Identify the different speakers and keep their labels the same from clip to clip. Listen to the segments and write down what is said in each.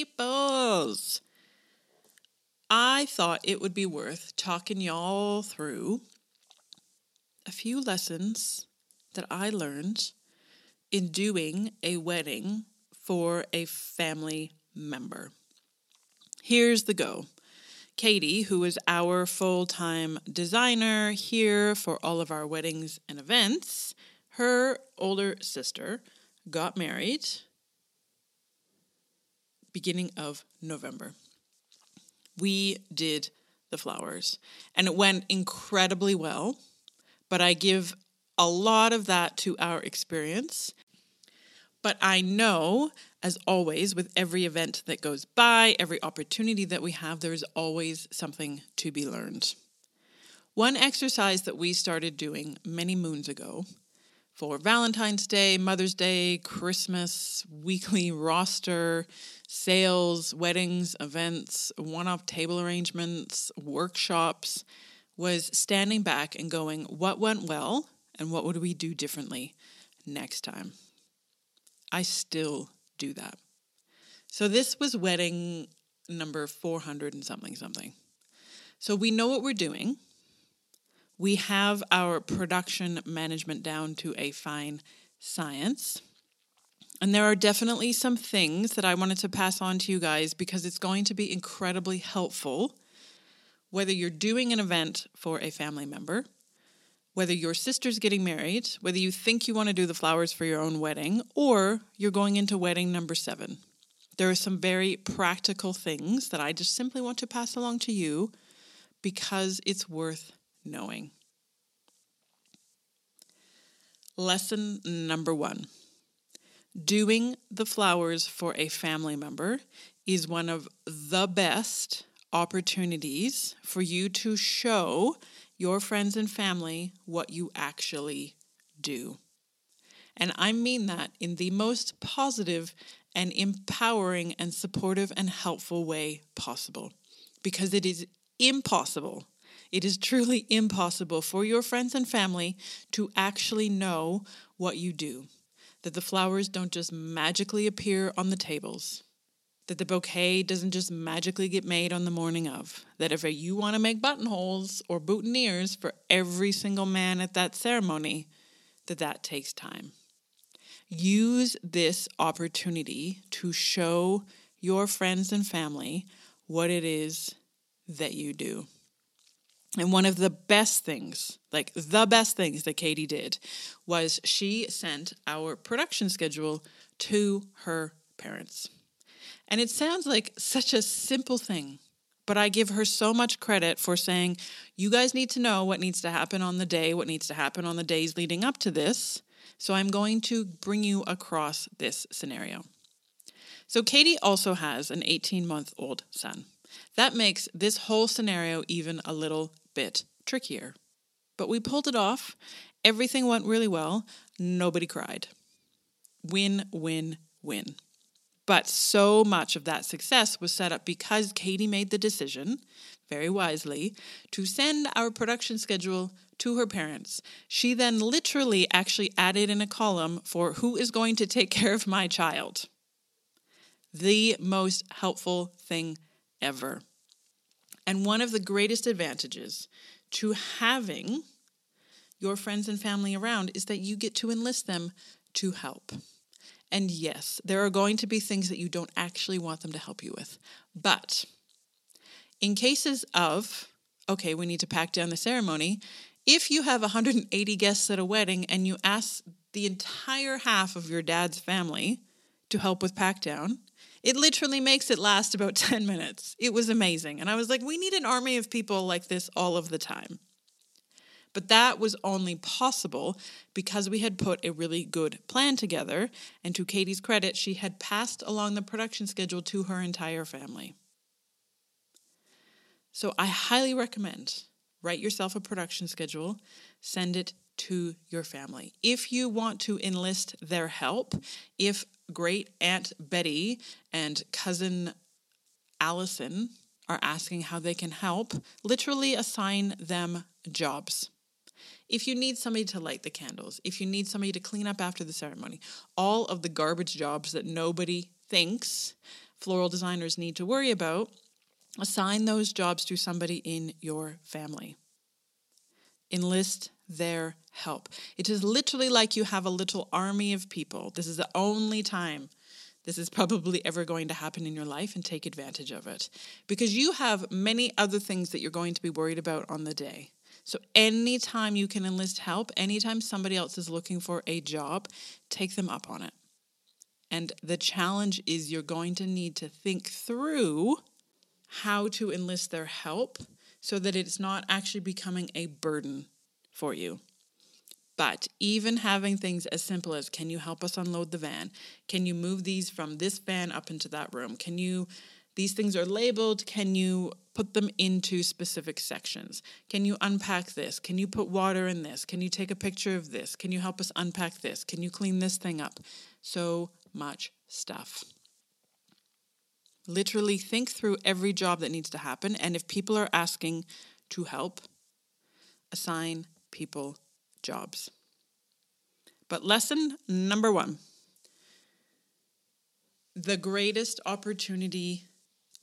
Speaker 1: Peoples. I thought it would be worth talking y'all through a few lessons that I learned in doing a wedding for a family member. Here's the go. Katie, who is our full time designer here for all of our weddings and events, her older sister got married beginning of November. We did the flowers and it went incredibly well, but I give a lot of that to our experience. But I know, as always, with every event that goes by, every opportunity that we have, there is always something to be learned. One exercise that we started doing many moons ago for Valentine's Day, Mother's Day, Christmas, weekly roster, sales, weddings, events, one off table arrangements, workshops was standing back and going, what went well and what would we do differently next time? I still do that. So this was wedding number 400 and something something. So we know what we're doing we have our production management down to a fine science. And there are definitely some things that I wanted to pass on to you guys because it's going to be incredibly helpful whether you're doing an event for a family member, whether your sister's getting married, whether you think you want to do the flowers for your own wedding, or you're going into wedding number seven. There are some very practical things that I just simply want to pass along to you because it's worth knowing. Lesson number one doing the flowers for a family member is one of the best opportunities for you to show your friends and family what you actually do. And I mean that in the most positive and empowering and supportive and helpful way possible. Because it is impossible it is truly impossible for your friends and family to actually know what you do. That the flowers don't just magically appear on the tables. That the bouquet doesn't just magically get made on the morning of. That if you want to make buttonholes or boutonnieres for every single man at that ceremony, that that takes time. Use this opportunity to show your friends and family what it is that you do. And one of the best things, like the best things that Katie did, was she sent our production schedule to her parents. And it sounds like such a simple thing, but I give her so much credit for saying, you guys need to know what needs to happen on the day, what needs to happen on the days leading up to this. So I'm going to bring you across this scenario. So Katie also has an 18 month old son. That makes this whole scenario even a little bit trickier. But we pulled it off. Everything went really well. Nobody cried. Win, win, win. But so much of that success was set up because Katie made the decision, very wisely, to send our production schedule to her parents. She then literally actually added in a column for who is going to take care of my child. The most helpful thing ever. And one of the greatest advantages to having your friends and family around is that you get to enlist them to help. And yes, there are going to be things that you don't actually want them to help you with. But in cases of, okay, we need to pack down the ceremony, if you have 180 guests at a wedding and you ask the entire half of your dad's family to help with pack down, it literally makes it last about 10 minutes. It was amazing. And I was like, we need an army of people like this all of the time. But that was only possible because we had put a really good plan together. And to Katie's credit, she had passed along the production schedule to her entire family. So I highly recommend write yourself a production schedule, send it to your family. If you want to enlist their help, if great Aunt Betty and cousin Allison are asking how they can help, literally assign them jobs. If you need somebody to light the candles, if you need somebody to clean up after the ceremony, all of the garbage jobs that nobody thinks floral designers need to worry about, assign those jobs to somebody in your family. Enlist their help. It is literally like you have a little army of people. This is the only time this is probably ever going to happen in your life and take advantage of it because you have many other things that you're going to be worried about on the day. So, anytime you can enlist help, anytime somebody else is looking for a job, take them up on it. And the challenge is you're going to need to think through how to enlist their help so that it's not actually becoming a burden for you. But even having things as simple as can you help us unload the van? Can you move these from this van up into that room? Can you, these things are labeled, can you put them into specific sections? Can you unpack this? Can you put water in this? Can you take a picture of this? Can you help us unpack this? Can you clean this thing up? So much stuff. Literally think through every job that needs to happen. And if people are asking to help, assign people jobs. But lesson number one the greatest opportunity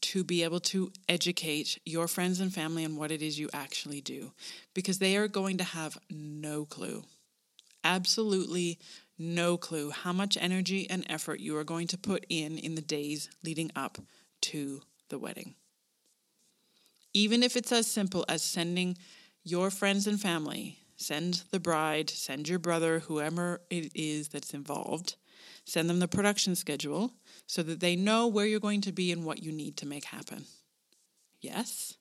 Speaker 1: to be able to educate your friends and family on what it is you actually do because they are going to have no clue. Absolutely no clue how much energy and effort you are going to put in in the days leading up to the wedding. Even if it's as simple as sending your friends and family Send the bride, send your brother, whoever it is that's involved, send them the production schedule so that they know where you're going to be and what you need to make happen. Yes?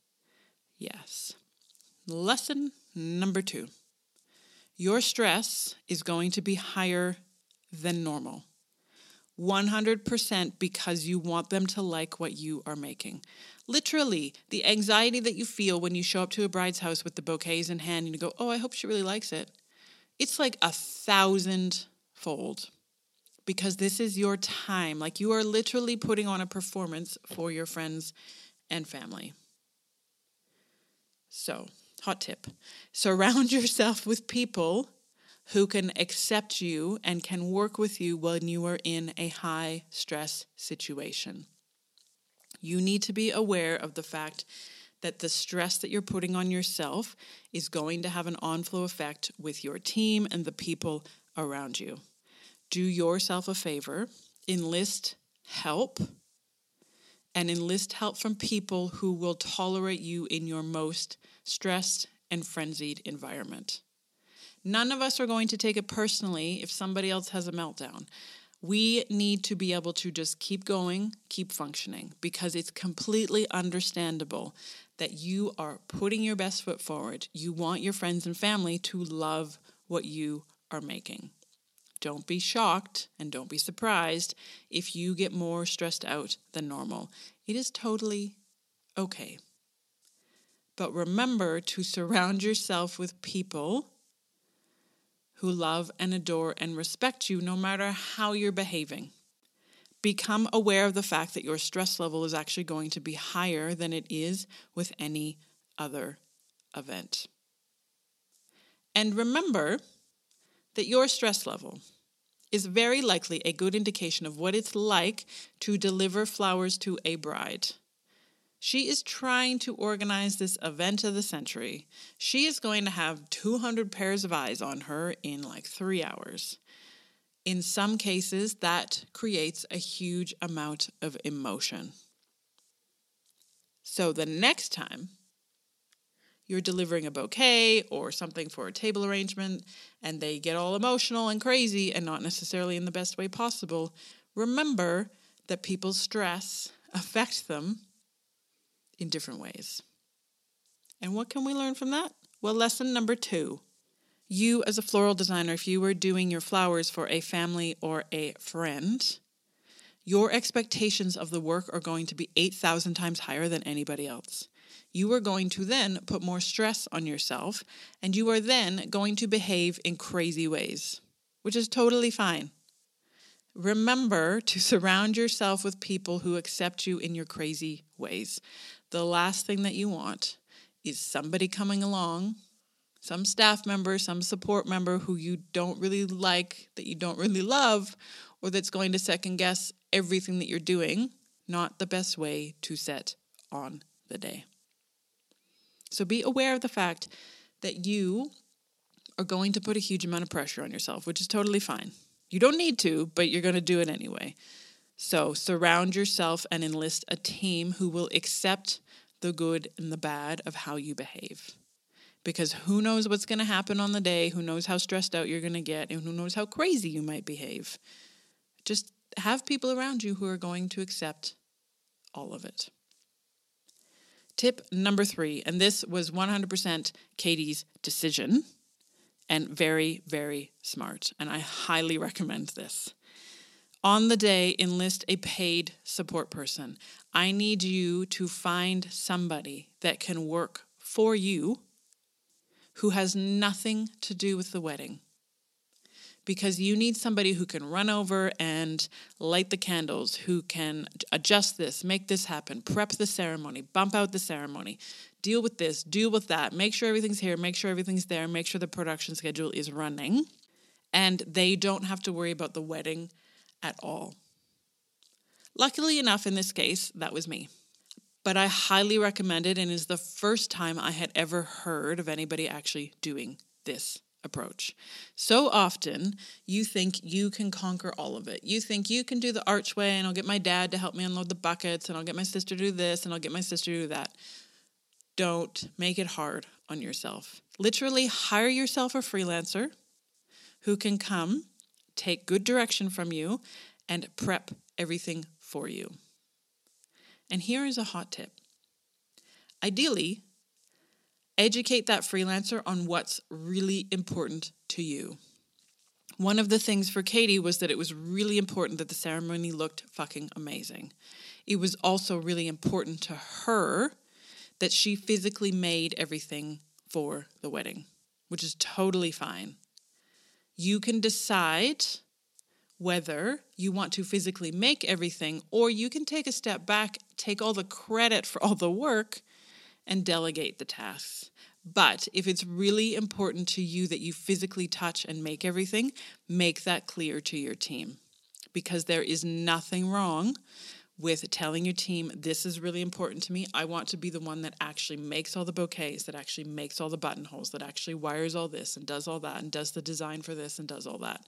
Speaker 1: Yes. Lesson number two your stress is going to be higher than normal. 100% because you want them to like what you are making. Literally, the anxiety that you feel when you show up to a bride's house with the bouquets in hand and you go, oh, I hope she really likes it. It's like a thousand fold because this is your time. Like you are literally putting on a performance for your friends and family. So, hot tip surround yourself with people who can accept you and can work with you when you are in a high stress situation. You need to be aware of the fact that the stress that you're putting on yourself is going to have an onflow effect with your team and the people around you. Do yourself a favor, enlist help, and enlist help from people who will tolerate you in your most stressed and frenzied environment. None of us are going to take it personally if somebody else has a meltdown. We need to be able to just keep going, keep functioning, because it's completely understandable that you are putting your best foot forward. You want your friends and family to love what you are making. Don't be shocked and don't be surprised if you get more stressed out than normal. It is totally okay. But remember to surround yourself with people who love and adore and respect you no matter how you're behaving. Become aware of the fact that your stress level is actually going to be higher than it is with any other event. And remember that your stress level is very likely a good indication of what it's like to deliver flowers to a bride. She is trying to organize this event of the century. She is going to have 200 pairs of eyes on her in like three hours. In some cases, that creates a huge amount of emotion. So the next time you're delivering a bouquet or something for a table arrangement and they get all emotional and crazy and not necessarily in the best way possible, remember that people's stress affects them in different ways. And what can we learn from that? Well, lesson number two you, as a floral designer, if you were doing your flowers for a family or a friend, your expectations of the work are going to be 8,000 times higher than anybody else. You are going to then put more stress on yourself, and you are then going to behave in crazy ways, which is totally fine. Remember to surround yourself with people who accept you in your crazy ways. The last thing that you want is somebody coming along, some staff member, some support member who you don't really like, that you don't really love, or that's going to second guess everything that you're doing. Not the best way to set on the day. So be aware of the fact that you are going to put a huge amount of pressure on yourself, which is totally fine. You don't need to, but you're going to do it anyway. So surround yourself and enlist a team who will accept the good and the bad of how you behave. Because who knows what's going to happen on the day, who knows how stressed out you're going to get, and who knows how crazy you might behave. Just have people around you who are going to accept all of it. Tip number three, and this was 100% Katie's decision and very, very smart. And I highly recommend this. On the day, enlist a paid support person. I need you to find somebody that can work for you who has nothing to do with the wedding. Because you need somebody who can run over and light the candles, who can adjust this, make this happen, prep the ceremony, bump out the ceremony, deal with this, deal with that, make sure everything's here, make sure everything's there, make sure the production schedule is running. And they don't have to worry about the wedding at all. Luckily enough, in this case, that was me. But I highly recommend it, and is the first time I had ever heard of anybody actually doing this approach. So often you think you can conquer all of it. You think you can do the archway, and I'll get my dad to help me unload the buckets, and I'll get my sister to do this, and I'll get my sister to do that don't make it hard on yourself. Literally, hire yourself a freelancer who can come, take good direction from you, and prep everything for you. And here is a hot tip ideally, educate that freelancer on what's really important to you. One of the things for Katie was that it was really important that the ceremony looked fucking amazing. It was also really important to her that she physically made everything for the wedding, which is totally fine. You can decide whether you want to physically make everything or you can take a step back, take all the credit for all the work, and delegate the tasks. But if it's really important to you that you physically touch and make everything, make that clear to your team because there is nothing wrong with telling your team, this is really important to me. I want to be the one that actually makes all the bouquets, that actually makes all the buttonholes, that actually wires all this and does all that and does the design for this and does all that.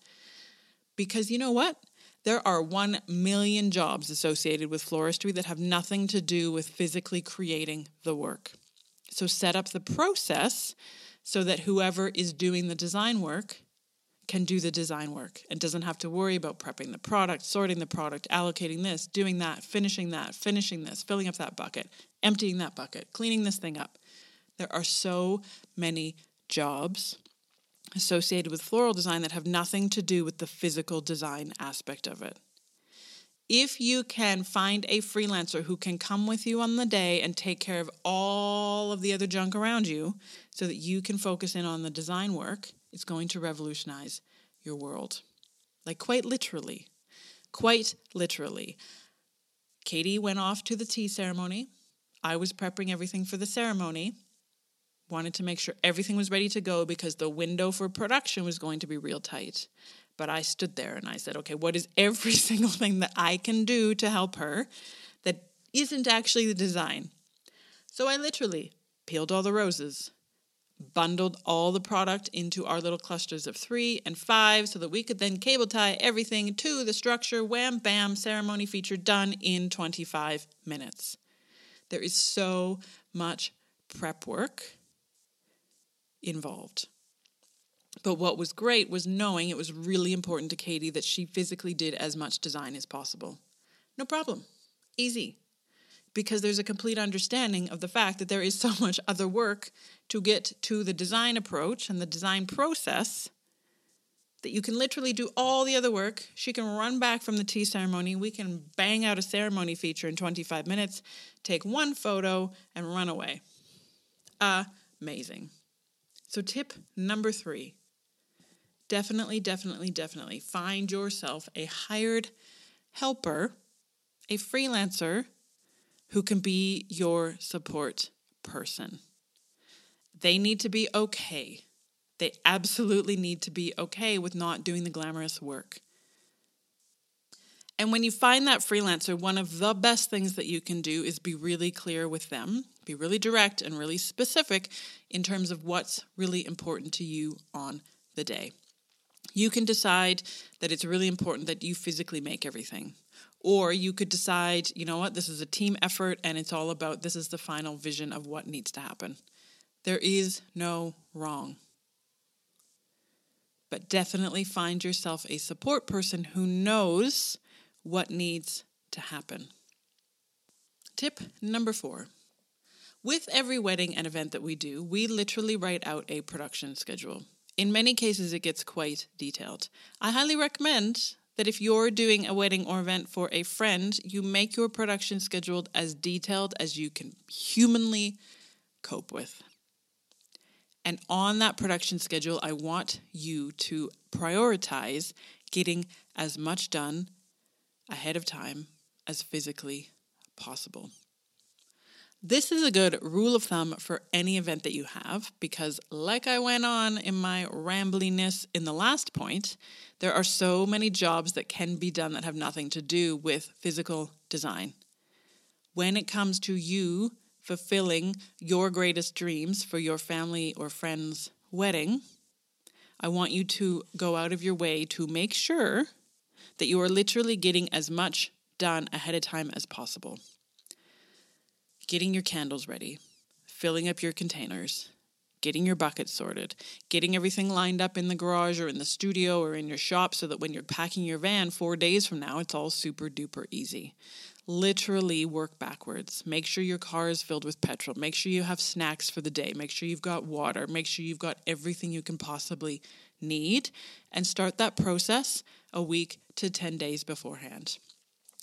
Speaker 1: Because you know what? There are 1 million jobs associated with floristry that have nothing to do with physically creating the work. So set up the process so that whoever is doing the design work can do the design work and doesn't have to worry about prepping the product, sorting the product, allocating this, doing that, finishing that, finishing this, filling up that bucket, emptying that bucket, cleaning this thing up. There are so many jobs associated with floral design that have nothing to do with the physical design aspect of it. If you can find a freelancer who can come with you on the day and take care of all of the other junk around you so that you can focus in on the design work, it's going to revolutionize your world. Like, quite literally. Quite literally. Katie went off to the tea ceremony. I was prepping everything for the ceremony. Wanted to make sure everything was ready to go because the window for production was going to be real tight. But I stood there and I said, okay, what is every single thing that I can do to help her that isn't actually the design? So I literally peeled all the roses, bundled all the product into our little clusters of three and five so that we could then cable tie everything to the structure. Wham, bam, ceremony feature done in 25 minutes. There is so much prep work involved. But what was great was knowing it was really important to Katie that she physically did as much design as possible. No problem. Easy because there's a complete understanding of the fact that there is so much other work to get to the design approach and the design process that you can literally do all the other work. She can run back from the tea ceremony. We can bang out a ceremony feature in 25 minutes, take one photo, and run away. Amazing. So, tip number three definitely, definitely, definitely find yourself a hired helper, a freelancer who can be your support person. They need to be okay. They absolutely need to be okay with not doing the glamorous work. And when you find that freelancer, one of the best things that you can do is be really clear with them, be really direct and really specific in terms of what's really important to you on the day. You can decide that it's really important that you physically make everything. Or you could decide, you know what, this is a team effort and it's all about this is the final vision of what needs to happen. There is no wrong. But definitely find yourself a support person who knows what needs to happen. Tip number four. With every wedding and event that we do, we literally write out a production schedule. In many cases, it gets quite detailed. I highly recommend that if you're doing a wedding or event for a friend, you make your production scheduled as detailed as you can humanly cope with. And on that production schedule, I want you to prioritize getting as much done ahead of time as physically possible. This is a good rule of thumb for any event that you have because, like I went on in my rambliness in the last point, there are so many jobs that can be done that have nothing to do with physical design. When it comes to you fulfilling your greatest dreams for your family or friend's wedding, I want you to go out of your way to make sure that you are literally getting as much done ahead of time as possible getting your candles ready, filling up your containers, getting your buckets sorted, getting everything lined up in the garage or in the studio or in your shop so that when you're packing your van four days from now, it's all super duper easy. Literally work backwards. Make sure your car is filled with petrol. Make sure you have snacks for the day. Make sure you've got water. Make sure you've got everything you can possibly need and start that process a week to 10 days beforehand.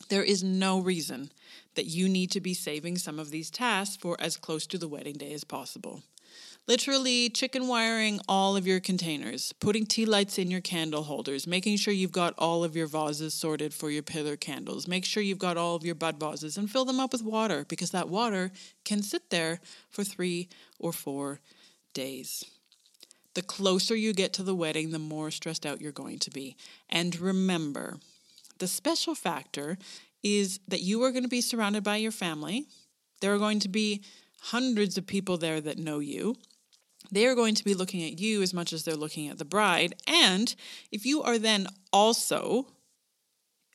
Speaker 1: There is no reason that you need to be saving some of these tasks for as close to the wedding day as possible. Literally, chicken wiring all of your containers, putting tea lights in your candle holders, making sure you've got all of your vases sorted for your pillar candles. Make sure you've got all of your bud vases and fill them up with water because that water can sit there for three or four days. The closer you get to the wedding, the more stressed out you're going to be. And remember, the special factor is that you are going to be surrounded by your family. There are going to be hundreds of people there that know you. They are going to be looking at you as much as they're looking at the bride. And if you are then also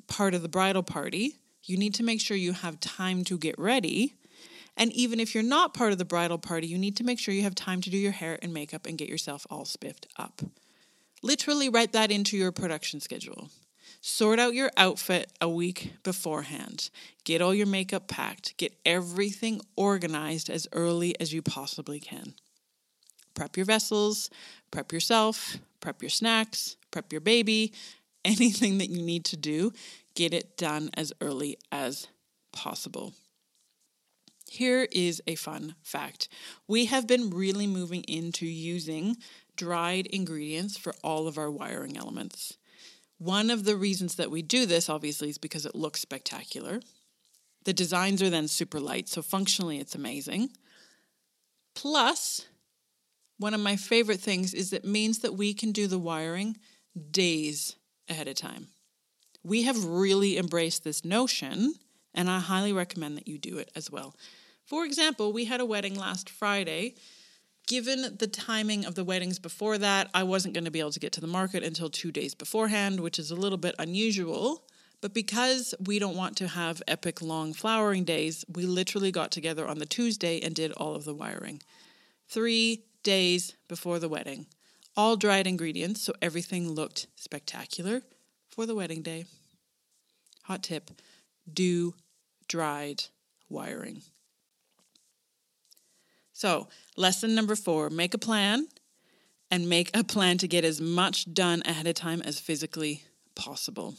Speaker 1: part of the bridal party, you need to make sure you have time to get ready. And even if you're not part of the bridal party, you need to make sure you have time to do your hair and makeup and get yourself all spiffed up. Literally write that into your production schedule. Sort out your outfit a week beforehand. Get all your makeup packed. Get everything organized as early as you possibly can. Prep your vessels, prep yourself, prep your snacks, prep your baby, anything that you need to do, get it done as early as possible. Here is a fun fact. We have been really moving into using dried ingredients for all of our wiring elements. One of the reasons that we do this, obviously, is because it looks spectacular. The designs are then super light, so functionally it's amazing. Plus, one of my favorite things is it means that we can do the wiring days ahead of time. We have really embraced this notion, and I highly recommend that you do it as well. For example, we had a wedding last Friday given the timing of the weddings before that, I wasn't going to be able to get to the market until two days beforehand, which is a little bit unusual. But because we don't want to have epic long flowering days, we literally got together on the Tuesday and did all of the wiring. Three days before the wedding. All dried ingredients, so everything looked spectacular for the wedding day. Hot tip do dried wiring. So, lesson number four make a plan and make a plan to get as much done ahead of time as physically possible.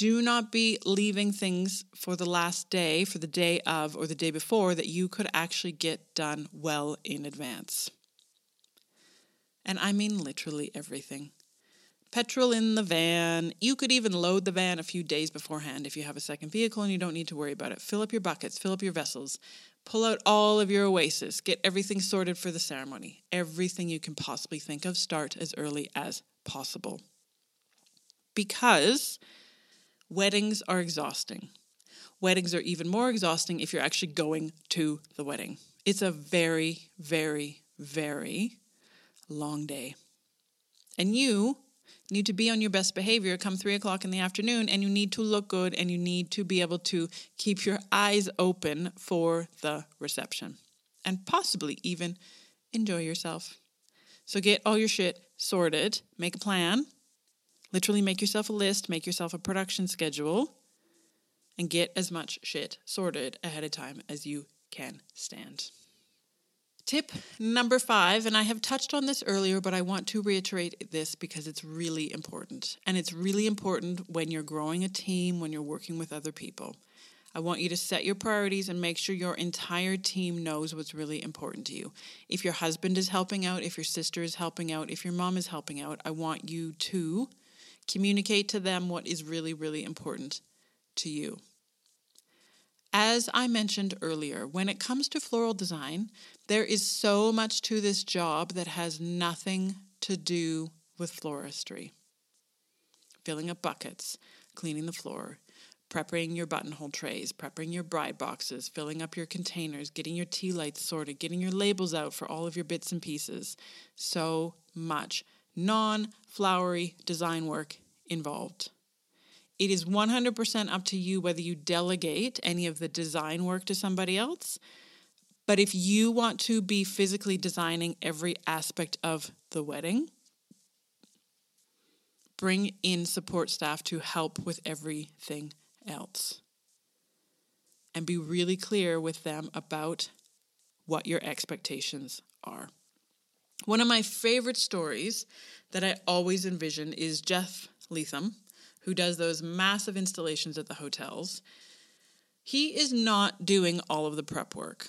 Speaker 1: Do not be leaving things for the last day, for the day of, or the day before that you could actually get done well in advance. And I mean literally everything. Petrol in the van. You could even load the van a few days beforehand if you have a second vehicle and you don't need to worry about it. Fill up your buckets, fill up your vessels, pull out all of your oasis, get everything sorted for the ceremony. Everything you can possibly think of, start as early as possible. Because weddings are exhausting. Weddings are even more exhausting if you're actually going to the wedding. It's a very, very, very long day. And you need to be on your best behavior come three o'clock in the afternoon, and you need to look good and you need to be able to keep your eyes open for the reception and possibly even enjoy yourself. So get all your shit sorted, make a plan, literally make yourself a list, make yourself a production schedule, and get as much shit sorted ahead of time as you can stand. Tip number five, and I have touched on this earlier, but I want to reiterate this because it's really important. And it's really important when you're growing a team, when you're working with other people. I want you to set your priorities and make sure your entire team knows what's really important to you. If your husband is helping out, if your sister is helping out, if your mom is helping out, I want you to communicate to them what is really, really important to you. As I mentioned earlier, when it comes to floral design, there is so much to this job that has nothing to do with floristry. Filling up buckets, cleaning the floor, prepping your buttonhole trays, prepping your bride boxes, filling up your containers, getting your tea lights sorted, getting your labels out for all of your bits and pieces. So much non flowery design work involved. It is 100% up to you whether you delegate any of the design work to somebody else. But if you want to be physically designing every aspect of the wedding, bring in support staff to help with everything else. And be really clear with them about what your expectations are. One of my favorite stories that I always envision is Jeff Leatham who does those massive installations at the hotels, he is not doing all of the prep work.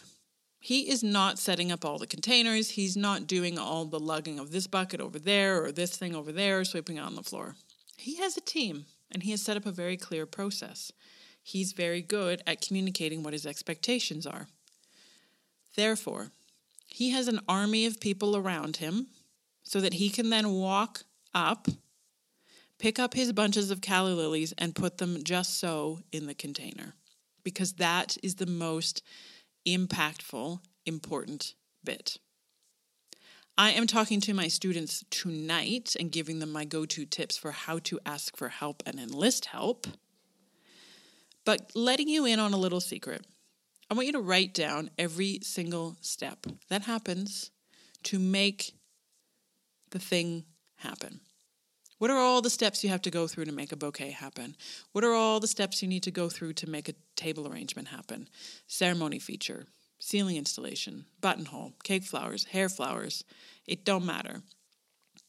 Speaker 1: He is not setting up all the containers. He's not doing all the lugging of this bucket over there or this thing over there, sweeping on the floor. He has a team and he has set up a very clear process. He's very good at communicating what his expectations are. Therefore, he has an army of people around him so that he can then walk up pick up his bunches of calla lilies and put them just so in the container because that is the most impactful, important bit. I am talking to my students tonight and giving them my go to tips for how to ask for help and enlist help. But letting you in on a little secret, I want you to write down every single step that happens to make the thing happen. What are all the steps you have to go through to make a bouquet happen? What are all the steps you need to go through to make a table arrangement happen? Ceremony feature, ceiling installation, buttonhole, cake flowers, hair flowers. It don't matter.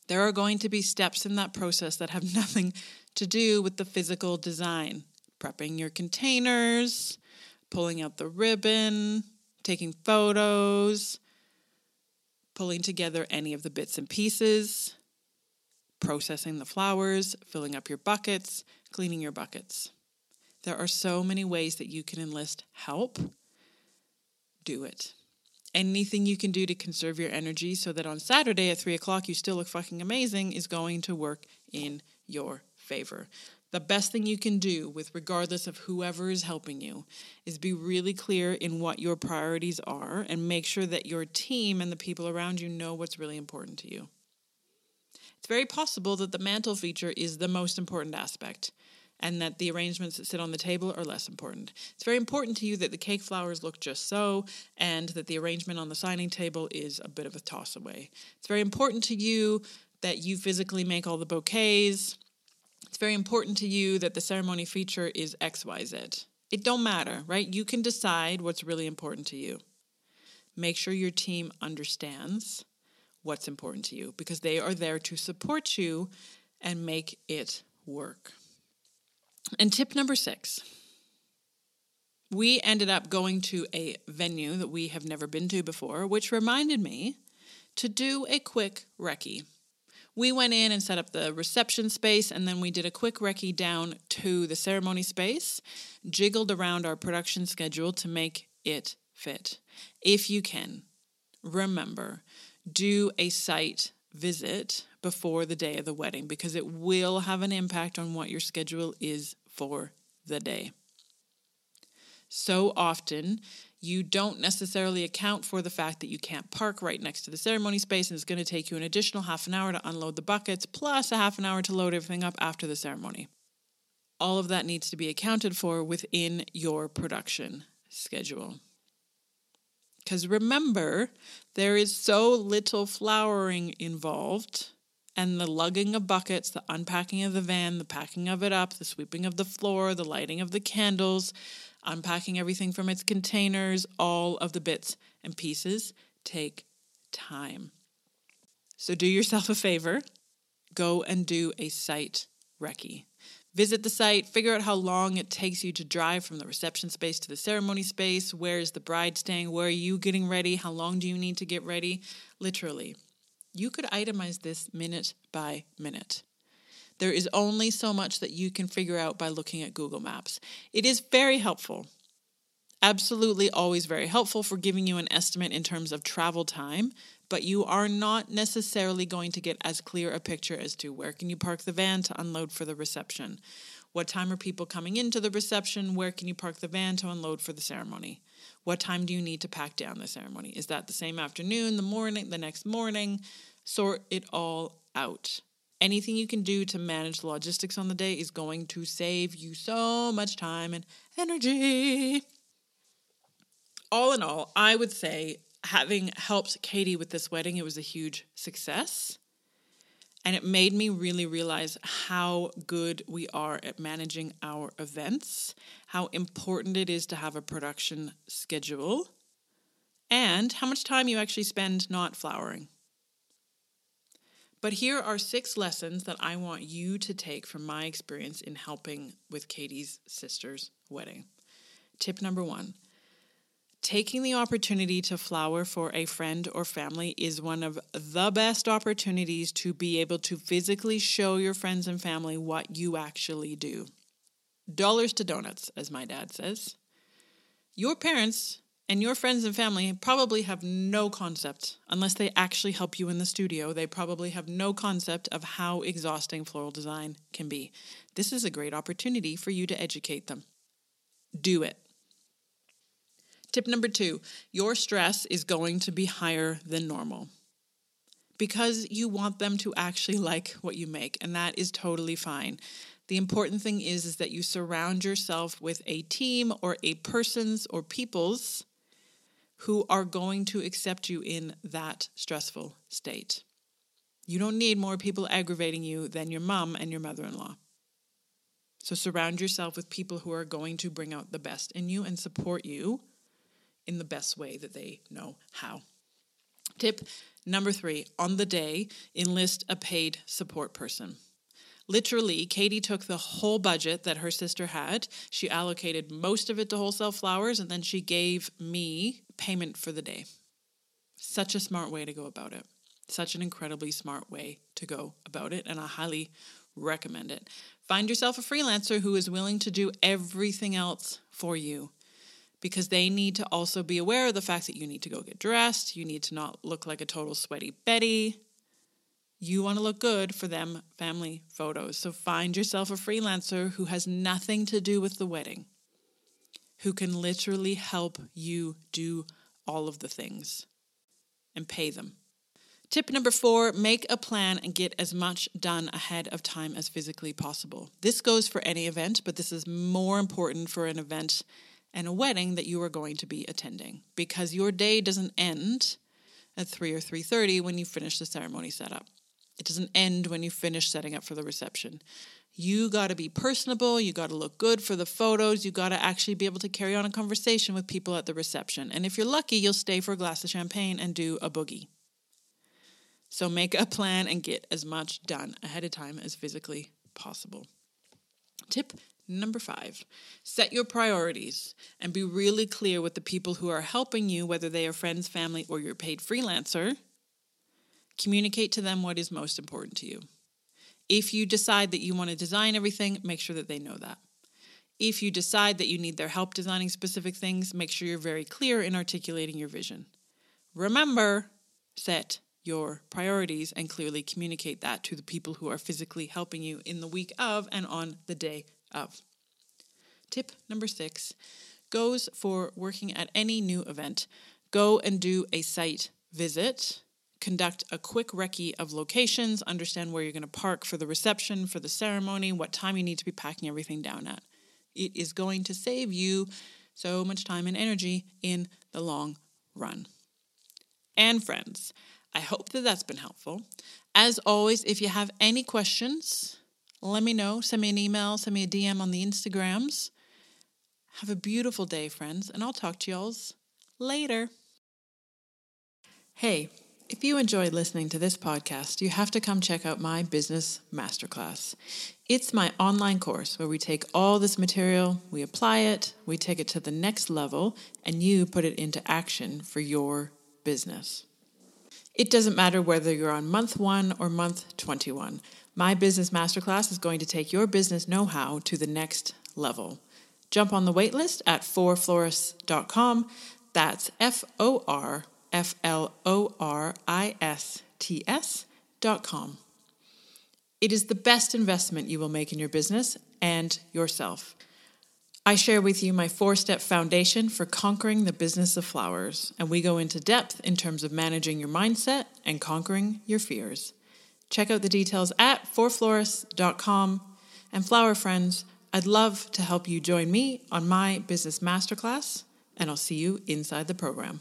Speaker 1: There are going to be steps in that process that have nothing to do with the physical design. Prepping your containers, pulling out the ribbon, taking photos, pulling together any of the bits and pieces, processing the flowers, filling up your buckets, cleaning your buckets. There are so many ways that you can enlist help. Do it. Anything you can do to conserve your energy so that on Saturday at 3 o'clock you still look fucking amazing is going to work in your favor. The best thing you can do, with regardless of whoever is helping you, is be really clear in what your priorities are and make sure that your team and the people around you know what's really important to you. It's very possible that the mantle feature is the most important aspect and that the arrangements that sit on the table are less important. It's very important to you that the cake flowers look just so and that the arrangement on the signing table is a bit of a toss away. It's very important to you that you physically make all the bouquets. It's very important to you that the ceremony feature is XYZ. It don't matter, right? You can decide what's really important to you. Make sure your team understands what's important to you because they are there to support you and make it work. And tip number six we ended up going to a venue that we have never been to before, which reminded me to do a quick recce. We went in and set up the reception space, and then we did a quick recce down to the ceremony space, jiggled around our production schedule to make it fit. If you can, remember, do a site visit before the day of the wedding because it will have an impact on what your schedule is for the day. So often, you don't necessarily account for the fact that you can't park right next to the ceremony space and it's going to take you an additional half an hour to unload the buckets plus a half an hour to load everything up after the ceremony. All of that needs to be accounted for within your production schedule. Because remember, there is so little flowering involved, and the lugging of buckets, the unpacking of the van, the packing of it up, the sweeping of the floor, the lighting of the candles, unpacking everything from its containers, all of the bits and pieces take time. So do yourself a favor go and do a site recce. Visit the site, figure out how long it takes you to drive from the reception space to the ceremony space. Where is the bride staying? Where are you getting ready? How long do you need to get ready? Literally, you could itemize this minute by minute. There is only so much that you can figure out by looking at Google Maps. It is very helpful. Absolutely always very helpful for giving you an estimate in terms of travel time, but you are not necessarily going to get as clear a picture as to where can you park the van to unload for the reception. What time are people coming into the reception? Where can you park the van to unload for the ceremony? What time do you need to pack down the ceremony? Is that the same afternoon, the morning, the next morning? Sort it all out. Anything you can do to manage the logistics on the day is going to save you so much time and energy. All in all, I would say having helped Katie with this wedding, it was a huge success. And it made me really realize how good we are at managing our events, how important it is to have a production schedule, and how much time you actually spend not flowering. But here are six lessons that I want you to take from my experience in helping with Katie's sister's wedding. Tip number one Taking the opportunity to flower for a friend or family is one of the best opportunities to be able to physically show your friends and family what you actually do. Dollars to donuts, as my dad says. Your parents and your friends and family probably have no concept, unless they actually help you in the studio, they probably have no concept of how exhausting floral design can be. This is a great opportunity for you to educate them. Do it. Tip number two your stress is going to be higher than normal because you want them to actually like what you make, and that is totally fine. The important thing is, is that you surround yourself with a team or a person's or people's who are going to accept you in that stressful state. You don't need more people aggravating you than your mom and your mother in law. So surround yourself with people who are going to bring out the best in you and support you in the best way that they know how. Tip number three on the day, enlist a paid support person. Literally, Katie took the whole budget that her sister had. She allocated most of it to wholesale flowers, and then she gave me payment for the day. Such a smart way to go about it. Such an incredibly smart way to go about it, and I highly recommend it. Find yourself a freelancer who is willing to do everything else for you because they need to also be aware of the fact that you need to go get dressed, you need to not look like a total sweaty Betty. You want to look good for them family photos. So find yourself a freelancer who has nothing to do with the wedding, who can literally help you do all of the things and pay them. Tip number four make a plan and get as much done ahead of time as physically possible. This goes for any event, but this is more important for an event and a wedding that you are going to be attending because your day doesn't end at 3 or 3:30 when you finish the ceremony setup. It doesn't end when you finish setting up for the reception. You got to be personable. You got to look good for the photos. You got to actually be able to carry on a conversation with people at the reception. And if you're lucky, you'll stay for a glass of champagne and do a boogie. So make a plan and get as much done ahead of time as physically possible. Tip number five set your priorities and be really clear with the people who are helping you, whether they are friends, family, or your paid freelancer. Communicate to them what is most important to you. If you decide that you want to design everything, make sure that they know that. If you decide that you need their help designing specific things, make sure you're very clear in articulating your vision. Remember, set your priorities and clearly communicate that to the people who are physically helping you in the week of and on the day of. Tip number six goes for working at any new event. Go and do a site visit conduct a quick recce of locations, understand where you're going to park for the reception, for the ceremony, what time you need to be packing everything down at. It is going to save you so much time and energy in the long run. And friends, I hope that that's been helpful. As always, if you have any questions, let me know. Send me an email, send me a DM on the Instagrams. Have a beautiful day, friends, and I'll talk to y'all's later. Hey, if you enjoyed listening to this podcast, you have to come check out my business masterclass. It's my online course where we take all this material, we apply it, we take it to the next level, and you put it into action for your business. It doesn't matter whether you're on month one or month 21. My business masterclass is going to take your business know how to the next level. Jump on the waitlist at forflorists.com. That's F O R F L O R I S T S dot com. It is the best investment you will make in your business and yourself. I share with you my four step foundation for conquering the business of flowers, and we go into depth in terms of managing your mindset and conquering your fears. Check out the details at forflorists.com. And flower friends, I'd love to help you join me on my business masterclass, and I'll see you inside the program.